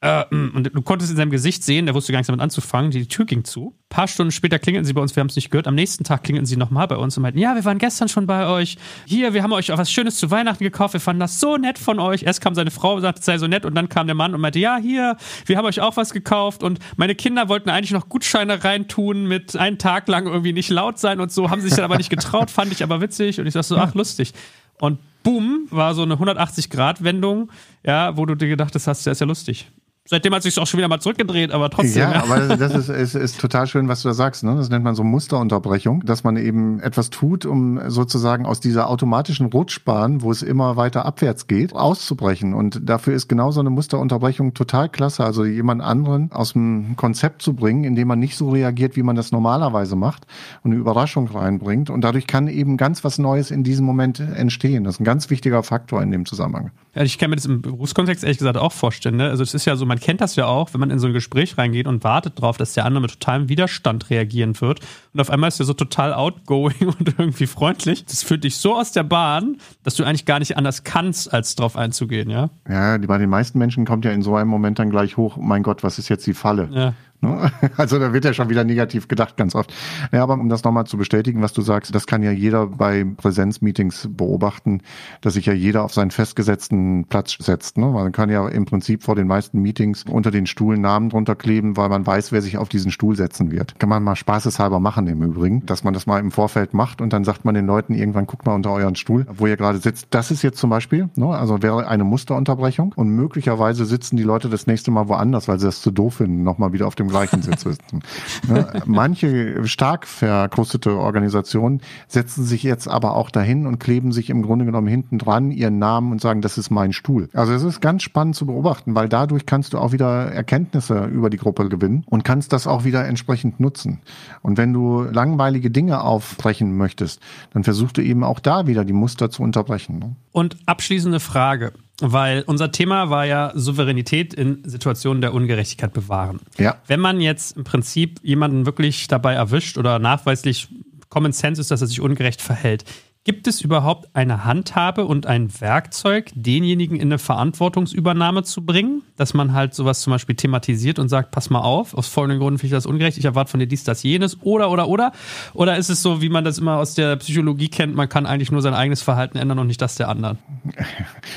Äh, mm, und du konntest in seinem Gesicht sehen, der wusste gar nichts damit anzufangen. Die Tür ging zu. Ein paar Stunden später klingelten sie bei uns, wir haben es nicht gehört. Am nächsten Tag klingelten sie nochmal bei uns und meinten, ja, wir waren gestern schon bei euch. Hier, wir haben euch auch was Schönes zu Weihnachten gekauft. Wir fanden das so nett von euch. Erst kam seine Frau und sagte, sei so nett. Und dann kam der Mann und meinte, ja, hier, wir haben euch auch was gekauft. Und meine Kinder wollten eigentlich noch Gutscheine reintun mit einen Tag lang irgendwie nicht laut sein und so. Haben sich dann aber nicht getraut, fand ich aber witzig. Und ich dachte so, ach, lustig. Und boom, war so eine 180-Grad-Wendung, ja, wo du dir gedacht hast, das ist ja lustig. Seitdem hat sich auch schon wieder mal zurückgedreht, aber trotzdem. Ja, ja. aber (laughs) das ist, ist, ist total schön, was du da sagst. Ne? Das nennt man so Musterunterbrechung, dass man eben etwas tut, um sozusagen aus dieser automatischen Rutschbahn, wo es immer weiter abwärts geht, auszubrechen. Und dafür ist genau so eine Musterunterbrechung total klasse. Also jemand anderen aus dem Konzept zu bringen, indem man nicht so reagiert, wie man das normalerweise macht und eine Überraschung reinbringt. Und dadurch kann eben ganz was Neues in diesem Moment entstehen. Das ist ein ganz wichtiger Faktor in dem Zusammenhang. Ja, ich kann mir das im Berufskontext ehrlich gesagt auch vorstellen. Ne? Also es ist ja so, man kennt das ja auch, wenn man in so ein Gespräch reingeht und wartet darauf, dass der andere mit totalem Widerstand reagieren wird. Und auf einmal ist er so total outgoing (laughs) und irgendwie freundlich. Das führt dich so aus der Bahn, dass du eigentlich gar nicht anders kannst, als drauf einzugehen, ja? Ja, bei den meisten Menschen kommt ja in so einem Moment dann gleich hoch, mein Gott, was ist jetzt die Falle? Ja. Ne? (laughs) Also da wird ja schon wieder negativ gedacht, ganz oft. Ja, aber um das nochmal zu bestätigen, was du sagst, das kann ja jeder bei Präsenzmeetings beobachten, dass sich ja jeder auf seinen festgesetzten Platz setzt. Ne? Man kann ja im Prinzip vor den meisten Meetings unter den Stuhlen Namen drunter kleben, weil man weiß, wer sich auf diesen Stuhl setzen wird. Kann man mal spaßeshalber machen im Übrigen, dass man das mal im Vorfeld macht und dann sagt man den Leuten irgendwann, guckt mal unter euren Stuhl, wo ihr gerade sitzt. Das ist jetzt zum Beispiel, ne? also wäre eine Musterunterbrechung und möglicherweise sitzen die Leute das nächste Mal woanders, weil sie das zu doof finden, nochmal wieder auf dem gleichen Sitz sitzen. (laughs) ne? Manche stark verkrustete Organisationen setzen sich jetzt aber auch dahin und kleben sich im Grunde genommen hinten dran ihren Namen und sagen, das ist mein Stuhl. Also es ist ganz spannend zu beobachten, weil dadurch kannst du auch wieder Erkenntnisse über die Gruppe gewinnen und kannst das auch wieder entsprechend nutzen. Und wenn du langweilige Dinge aufbrechen möchtest, dann versuchst du eben auch da wieder die Muster zu unterbrechen. Ne? Und abschließende Frage. Weil unser Thema war ja Souveränität in Situationen der Ungerechtigkeit bewahren. Ja. Wenn man jetzt im Prinzip jemanden wirklich dabei erwischt oder nachweislich Common Sense ist, dass er sich ungerecht verhält, Gibt es überhaupt eine Handhabe und ein Werkzeug, denjenigen in eine Verantwortungsübernahme zu bringen? Dass man halt sowas zum Beispiel thematisiert und sagt, pass mal auf, aus folgenden Gründen finde ich das ungerecht, ich erwarte von dir dies, das, jenes, oder, oder, oder? Oder ist es so, wie man das immer aus der Psychologie kennt, man kann eigentlich nur sein eigenes Verhalten ändern und nicht das der anderen? (laughs)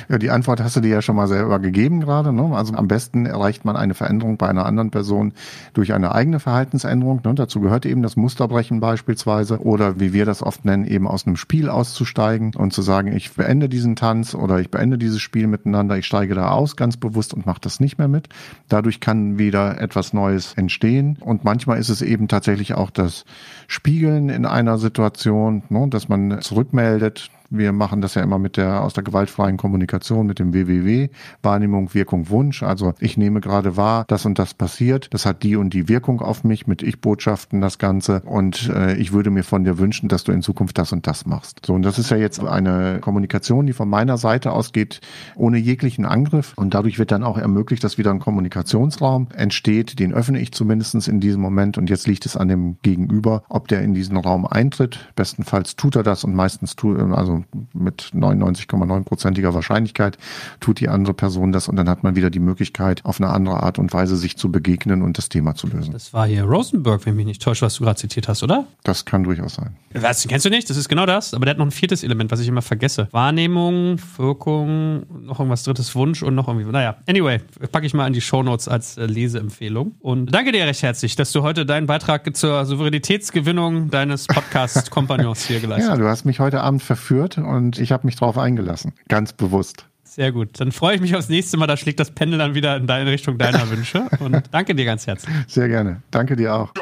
Ja, die Antwort hast du dir ja schon mal selber gegeben gerade. Ne? Also am besten erreicht man eine Veränderung bei einer anderen Person durch eine eigene Verhaltensänderung. Ne? Dazu gehört eben das Musterbrechen beispielsweise oder wie wir das oft nennen, eben aus einem Spiel auszusteigen und zu sagen, ich beende diesen Tanz oder ich beende dieses Spiel miteinander, ich steige da aus ganz bewusst und mache das nicht mehr mit. Dadurch kann wieder etwas Neues entstehen und manchmal ist es eben tatsächlich auch das Spiegeln in einer Situation, ne, dass man zurückmeldet, wir machen das ja immer mit der, aus der gewaltfreien Kommunikation mit dem WWW, Wahrnehmung, Wirkung, Wunsch. Also ich nehme gerade wahr, das und das passiert. Das hat die und die Wirkung auf mich mit Ich-Botschaften, das Ganze. Und äh, ich würde mir von dir wünschen, dass du in Zukunft das und das machst. So, und das ist ja jetzt eine Kommunikation, die von meiner Seite ausgeht, ohne jeglichen Angriff. Und dadurch wird dann auch ermöglicht, dass wieder ein Kommunikationsraum entsteht. Den öffne ich zumindestens in diesem Moment. Und jetzt liegt es an dem Gegenüber, ob der in diesen Raum eintritt. Bestenfalls tut er das und meistens tut, also mit 99,9%iger Wahrscheinlichkeit tut die andere Person das und dann hat man wieder die Möglichkeit, auf eine andere Art und Weise sich zu begegnen und das Thema zu lösen. Das war hier Rosenberg, wenn mich nicht täuscht, was du gerade zitiert hast, oder? Das kann durchaus sein. Was, kennst du nicht? Das ist genau das. Aber der hat noch ein viertes Element, was ich immer vergesse. Wahrnehmung, Wirkung, noch irgendwas drittes Wunsch und noch irgendwie. Naja, anyway, packe ich mal in die Shownotes als äh, Leseempfehlung. Und danke dir recht herzlich, dass du heute deinen Beitrag zur Souveränitätsgewinnung deines Podcast-Kompagnons hier geleistet hast. Ja, du hast mich heute Abend verführt und ich habe mich darauf eingelassen. Ganz bewusst. Sehr gut. Dann freue ich mich aufs nächste Mal. Da schlägt das Pendel dann wieder in deine Richtung deiner (laughs) Wünsche. Und danke dir ganz herzlich. Sehr gerne. Danke dir auch.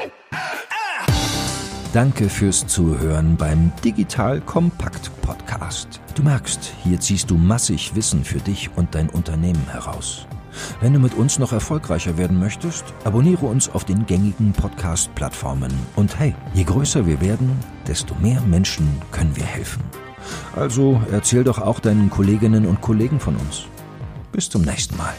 Danke fürs Zuhören beim Digital Kompakt Podcast. Du merkst, hier ziehst du massig Wissen für dich und dein Unternehmen heraus. Wenn du mit uns noch erfolgreicher werden möchtest, abonniere uns auf den gängigen Podcast-Plattformen. Und hey, je größer wir werden, desto mehr Menschen können wir helfen. Also erzähl doch auch deinen Kolleginnen und Kollegen von uns. Bis zum nächsten Mal.